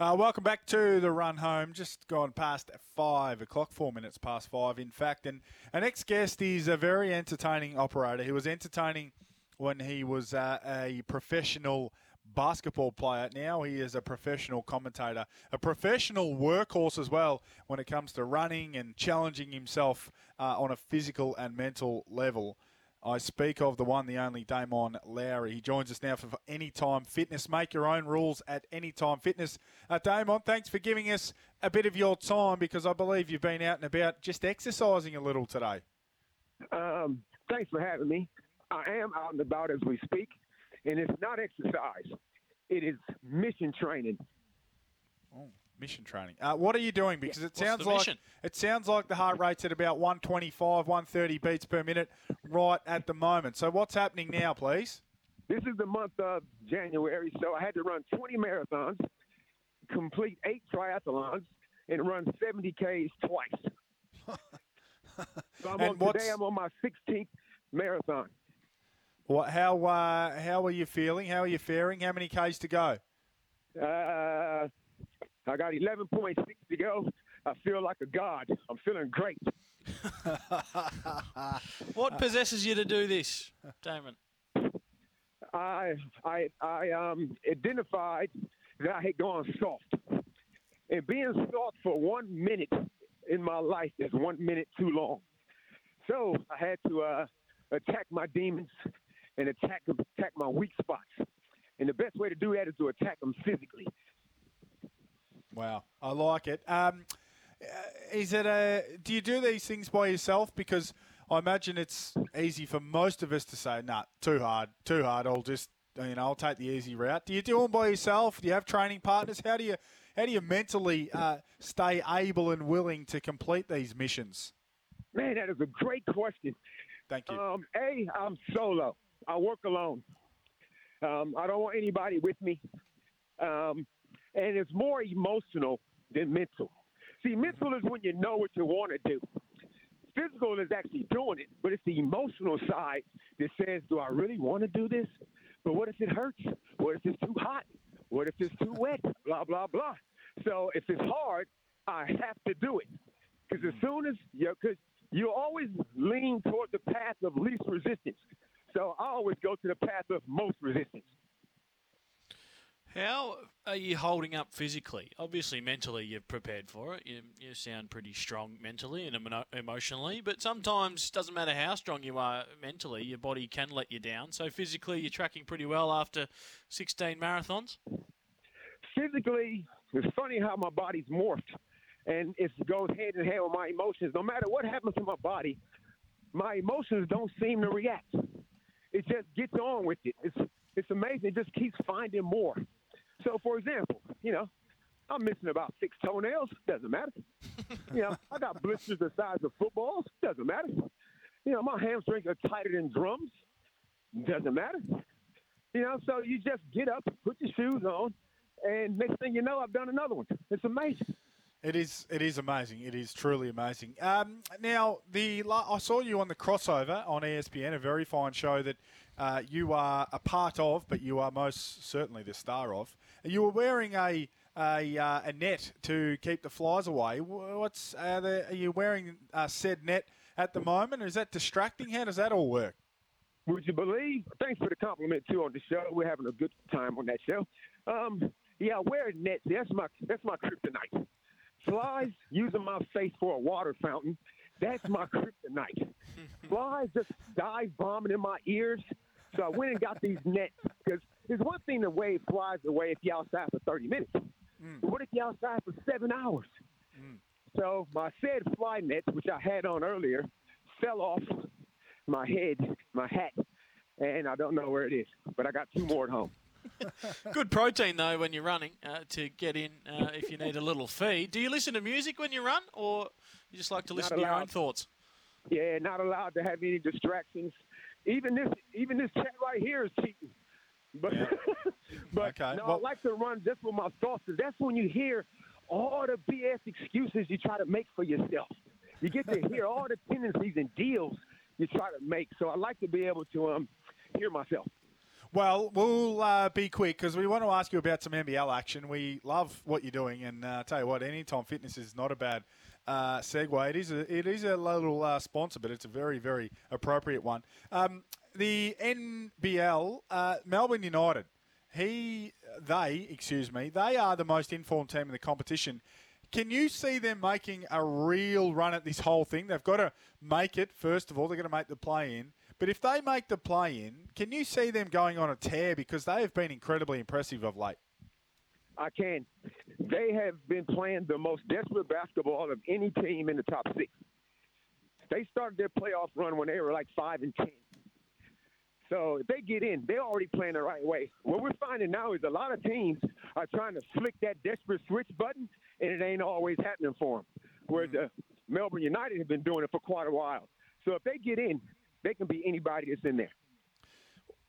Uh, welcome back to the run home. Just gone past five o'clock, four minutes past five, in fact. And our next guest is a very entertaining operator. He was entertaining when he was uh, a professional basketball player. Now he is a professional commentator, a professional workhorse as well when it comes to running and challenging himself uh, on a physical and mental level. I speak of the one, the only Damon Lowry. He joins us now for Anytime Fitness. Make your own rules at Anytime Fitness. Uh, Damon, thanks for giving us a bit of your time because I believe you've been out and about just exercising a little today. Um, thanks for having me. I am out and about as we speak, and it's not exercise. It is mission training. Oh. Mission training. Uh, what are you doing? Because it sounds like mission? it sounds like the heart rate's at about 125, 130 beats per minute right at the moment. So what's happening now, please? This is the month of January, so I had to run 20 marathons, complete eight triathlons, and run 70 Ks twice. so I'm And on, today I'm on my 16th marathon. What? How? Uh, how are you feeling? How are you faring? How many k's to go? Uh, I got 11.6 to go. I feel like a god. I'm feeling great. What possesses you to do this, Damon? I I I um identified that I had gone soft, and being soft for one minute in my life is one minute too long. So I had to uh, attack my demons and attack attack my weak spots. And the best way to do that is to attack them physically. Wow, I like it. Um, uh, is it a? Do you do these things by yourself? Because I imagine it's easy for most of us to say, "Nah, too hard, too hard. I'll just, you know, I'll take the easy route." Do you do them by yourself? Do you have training partners? How do you, how do you mentally uh, stay able and willing to complete these missions? Man, that is a great question. Thank you. Um, a, I'm solo. I work alone. Um, I don't want anybody with me. Um, and it's more emotional than mental. See, mental is when you know what you want to do. Physical is actually doing it, but it's the emotional side that says, do I really want to do this? But what if it hurts? What if it's too hot? What if it's too wet? Blah, blah, blah. So if it's hard, I have to do it. Because as soon as you, because you always lean toward the path of least resistance. So I always go to the path of most resistance. How are you holding up physically? Obviously, mentally, you're prepared for it. You, you sound pretty strong mentally and emo- emotionally, but sometimes doesn't matter how strong you are mentally, your body can let you down. So physically, you're tracking pretty well after 16 marathons. Physically, it's funny how my body's morphed, and it goes hand in hand with my emotions. No matter what happens to my body, my emotions don't seem to react. It just gets on with it. It's it's amazing. It just keeps finding more. So, for example, you know, I'm missing about six toenails. Doesn't matter. you know, I got blisters the size of footballs. Doesn't matter. You know, my hamstrings are tighter than drums. Doesn't matter. You know, so you just get up, put your shoes on, and next thing you know, I've done another one. It's amazing. It is. It is amazing. It is truly amazing. Um, now, the I saw you on the crossover on ESPN, a very fine show that uh, you are a part of, but you are most certainly the star of. You were wearing a a, uh, a net to keep the flies away. What's uh, the, are you wearing uh, said net at the moment? Is that distracting? How does that all work? Would you believe? Thanks for the compliment too on the show. We're having a good time on that show. Um, yeah, wearing nets. That's my that's my kryptonite. Flies using my face for a water fountain. That's my kryptonite. Flies just dive bombing in my ears. So I went and got these nets because it's one thing the wave flies away if you're outside for 30 minutes. But what if you're outside for seven hours? So my said fly nets, which I had on earlier, fell off my head, my hat, and I don't know where it is. But I got two more at home. Good protein though when you're running uh, to get in uh, if you need a little feed. Do you listen to music when you run, or you just like to listen to your own thoughts? Yeah, not allowed to have any distractions. Even this, even this chat right here is cheating. But, Yeah. but Okay, no, well- I like to run just with my thoughts. that's when you hear all the BS excuses you try to make for yourself. You get to hear all the tendencies and deals you try to make. So I like to be able to um, hear myself. Well, we'll uh, be quick because we want to ask you about some NBL action. We love what you're doing, and uh, tell you what, Anytime Fitness is not a bad uh, segue. It is a, it is a little uh, sponsor, but it's a very very appropriate one. Um, the NBL, uh, Melbourne United. He, they, excuse me, they are the most informed team in the competition. Can you see them making a real run at this whole thing? They've got to make it, first of all. They're going to make the play in. But if they make the play in, can you see them going on a tear? Because they have been incredibly impressive of late. I can. They have been playing the most desperate basketball of any team in the top six. They started their playoff run when they were like five and ten. So if they get in, they're already playing the right way. What we're finding now is a lot of teams are trying to flick that desperate switch button, and it ain't always happening for them. Whereas the Melbourne United have been doing it for quite a while. So if they get in, they can be anybody that's in there.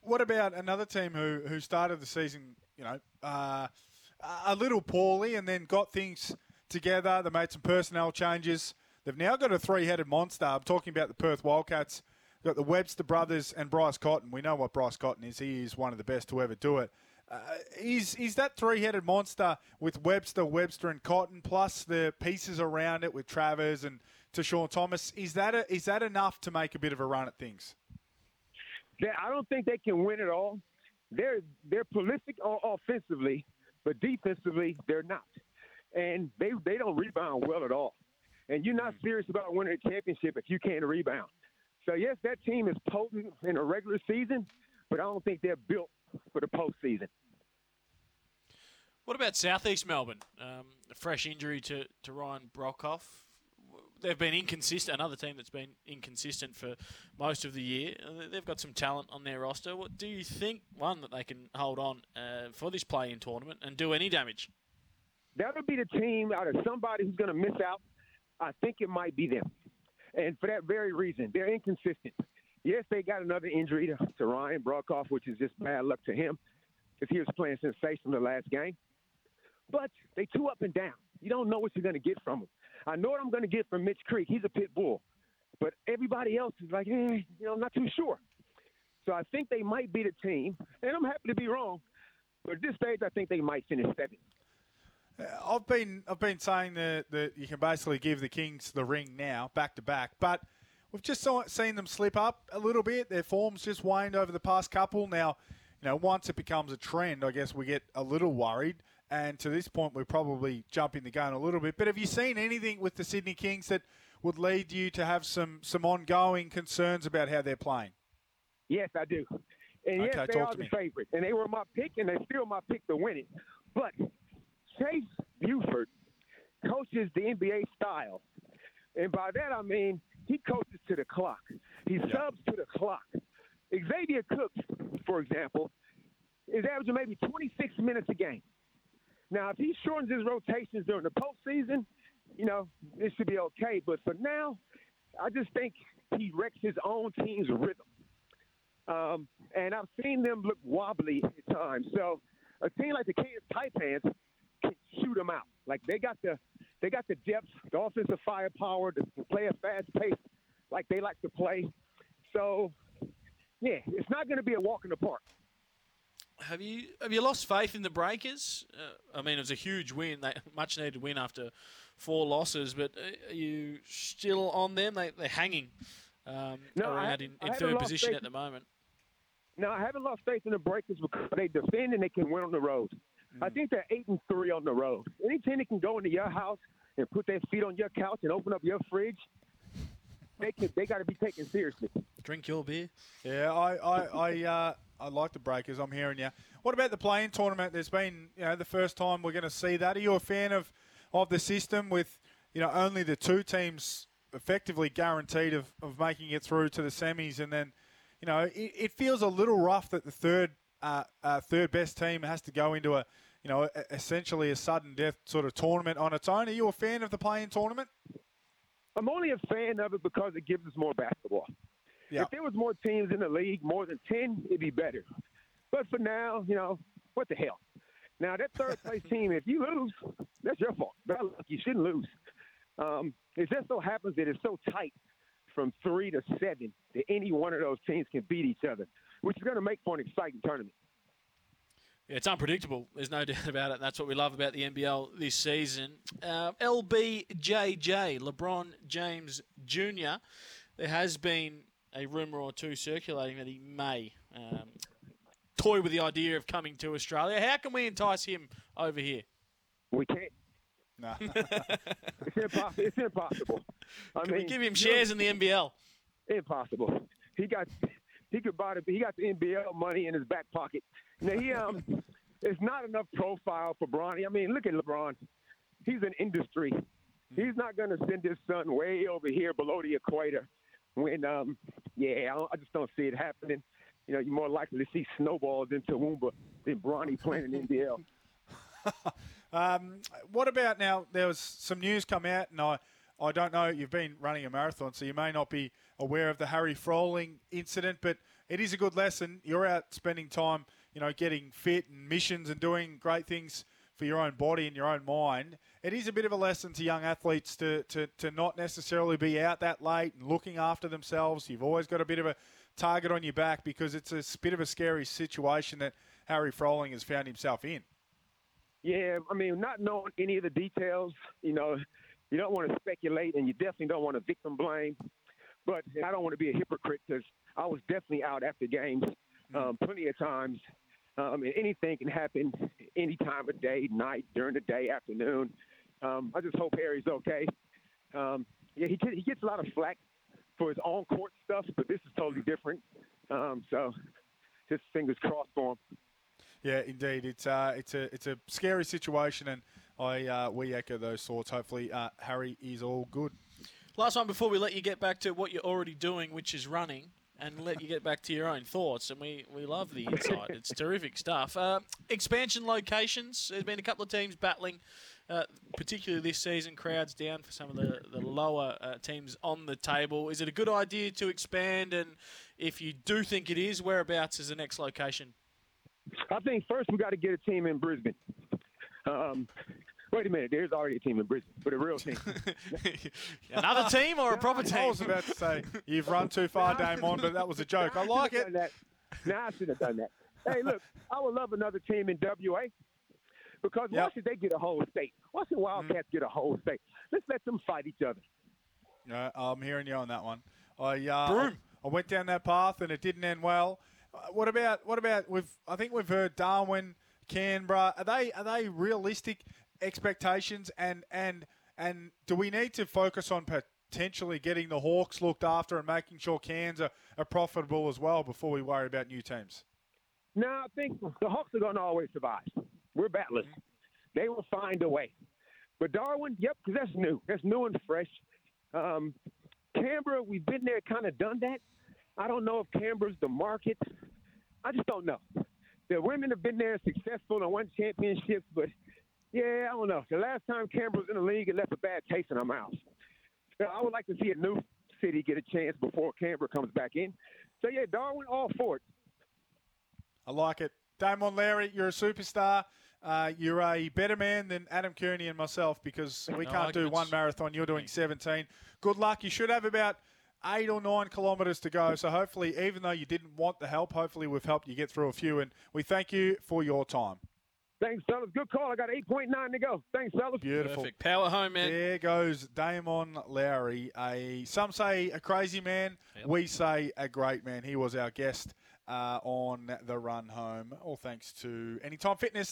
What about another team who, who started the season, you know, uh, a little poorly and then got things together? They made some personnel changes. They've now got a three-headed monster. I'm talking about the Perth Wildcats. They've got the Webster brothers and Bryce Cotton. We know what Bryce Cotton is. He is one of the best to ever do it. Uh, is is that three-headed monster with Webster, Webster, and Cotton, plus the pieces around it with Travers and To Tashawn Thomas? Is that a, is that enough to make a bit of a run at things? I don't think they can win it all. They're they're prolific offensively, but defensively they're not, and they they don't rebound well at all. And you're not serious about winning a championship if you can't rebound. So yes, that team is potent in a regular season, but I don't think they're built for the postseason. What about Southeast Melbourne? Um, a fresh injury to, to Ryan Broekhoff. They've been inconsistent. Another team that's been inconsistent for most of the year. Uh, They've got some talent on their roster. What do you think? One that they can hold on uh, for this play-in tournament and do any damage. That'll be the team out of somebody who's going to miss out. I think it might be them. And for that very reason, they're inconsistent. Yes, they got another injury to, to Ryan Broekhoff, which is just bad luck to him because he was playing sensational the last game. But they too up and down. You don't know what you're going to get from them. I know what I'm going to get from Mitch Creek. He's a pit bull. But everybody else is like, eh, you know, I'm not too sure. So I think they might be the team. And I'm happy to be wrong. But at this stage, I think they might finish seventh. I've been I've been saying that, that you can basically give the Kings the ring now, back to back, but we've just saw, seen them slip up a little bit. Their form's just waned over the past couple. Now, you know, once it becomes a trend, I guess we get a little worried. And to this point, we're probably jumping the gun a little bit. But have you seen anything with the Sydney Kings that would lead you to have some some ongoing concerns about how they're playing? Yes, I do. And yes, they talk are the favorite. And they were my pick, and they're still my pick to win it. But Chase Buford coaches the NBA style. And by that, I mean he coaches to the clock. He subs to the clock. Xavier Cooks, for example, is averaging maybe 26 minutes a game. Now, if he shortens his rotations during the postseason, you know, it should be okay. But for now, I just think he wrecks his own team's rhythm. Um, and I've seen them look wobbly at times. So a team like the Cairns Taipans can shoot them out. Like they got the they got the depth, the offensive firepower to, to play a fast pace like they like to play. So yeah, it's not going to be a walk in the park. Have you have you lost faith in the Breakers? Uh, I mean, it was a huge win, they, much needed win after four losses. But uh, are you still on them? They, they're hanging um, No, around haven't- in, I in third position faith at the moment. Now I haven't lost faith in the Breakers because they defend and they can win on the road. I think they're eight and three on the road. Any team that can go into your house and put their feet on your couch and open up your fridge, they can, they got to be taken seriously. Drink your beer. Yeah, I I I, uh, I like the Breakers. I'm hearing you. What about the playing tournament? There's been you know the first time we're going to see that. Are you a fan of of the system with you know only the two teams effectively guaranteed of, of making it through to the semis, and then you know it, it feels a little rough that the third uh, uh, third best team has to go into a, you know, essentially a sudden death sort of tournament on its own. Are you a fan of the playing tournament? I'm only a fan of it because it gives us more basketball. Yep. If there was more teams in the league, more than 10, it'd be better. But for now, you know, what the hell? Now, that third place team, if you lose, that's your fault. Bad luck. You shouldn't lose. Um, it just so happens that it's so tight from three to seven that any one of those teams can beat each other, which is going to make for an exciting tournament. Yeah, it's unpredictable. There's no doubt about it. That's what we love about the NBL this season. Uh, LBJJ, LeBron James Jr. There has been a rumor or two circulating that he may um, toy with the idea of coming to Australia. How can we entice him over here? We can't. No. it's, impossible. it's impossible. I can mean, we give him shares in the NBL? Impossible. He got he could buy the he got the NBL money in his back pocket. Now he um it's not enough profile for Bronny. I mean, look at LeBron. He's an industry. He's not going to send his son way over here below the equator. When um yeah, I, I just don't see it happening. You know, you're more likely to see snowballs in Toowoomba than Bronny playing in NBL. um, what about now? There was some news come out, and I, I don't know. You've been running a marathon, so you may not be aware of the Harry Froling incident, but it is a good lesson. You're out spending time, you know, getting fit and missions and doing great things for your own body and your own mind. It is a bit of a lesson to young athletes to, to, to not necessarily be out that late and looking after themselves. You've always got a bit of a target on your back because it's a bit of a scary situation that Harry Froling has found himself in. Yeah, I mean, not knowing any of the details, you know, you don't want to speculate and you definitely don't want to victim blame. But I don't want to be a hypocrite because I was definitely out after games mm. um, plenty of times. Um, and anything can happen any time of day, night, during the day, afternoon. Um, I just hope Harry's okay. Um, yeah, he, he gets a lot of flack for his on court stuff, but this is totally different. Um, so just fingers crossed for him. Yeah, indeed. It's uh, it's a it's a scary situation, and I uh, we echo those thoughts. Hopefully, uh, Harry is all good. Last one before we let you get back to what you're already doing, which is running, and let you get back to your own thoughts. And we, we love the insight. it's terrific stuff. Uh, expansion locations. There's been a couple of teams battling, uh, particularly this season. Crowds down for some of the, the lower uh, teams on the table. Is it a good idea to expand? And if you do think it is, whereabouts is the next location? I think first we've got to get a team in Brisbane. Um, Wait a minute, there's already a team in Brisbane, but a real team. Another team or a proper team? I was about to say you've run too far, Damon, but that was a joke. I like it. That. Now I should have done that. Hey, look, I would love another team in WA because yep. why should they get a whole state? Why should Wildcats mm. get a whole state? Let's let them fight each other. Yeah, I'm hearing you on that one. I uh, I went down that path and it didn't end well. Uh, what about what about we've I think we've heard Darwin, Canberra. Are they are they realistic? Expectations and and and do we need to focus on potentially getting the Hawks looked after and making sure Cairns are, are profitable as well before we worry about new teams? No, I think the Hawks are going to always survive. We're batless. They will find a way. But Darwin, yep, because that's new. That's new and fresh. Um, Canberra, we've been there, kind of done that. I don't know if Canberra's the market. I just don't know. The women have been there successful and won championships, but yeah, I don't know. The last time Canberra was in the league, it left a bad taste in our mouths. So I would like to see a new city get a chance before Canberra comes back in. So yeah, Darwin, all for it. I like it. Damon Lowry, you're a superstar. Uh, you're a better man than Adam Kearney and myself because we no can't arguments. do one marathon. You're doing 17. Good luck. You should have about eight or nine kilometres to go. So hopefully, even though you didn't want the help, hopefully we've helped you get through a few. And we thank you for your time. Thanks, fellas. Good call. I got 8.9 to go. Thanks, fellas. Beautiful. Perfect. Power home, man. There goes Damon Lowry. A Some say a crazy man. Yep. We say a great man. He was our guest uh, on the run home. All thanks to Anytime Fitness.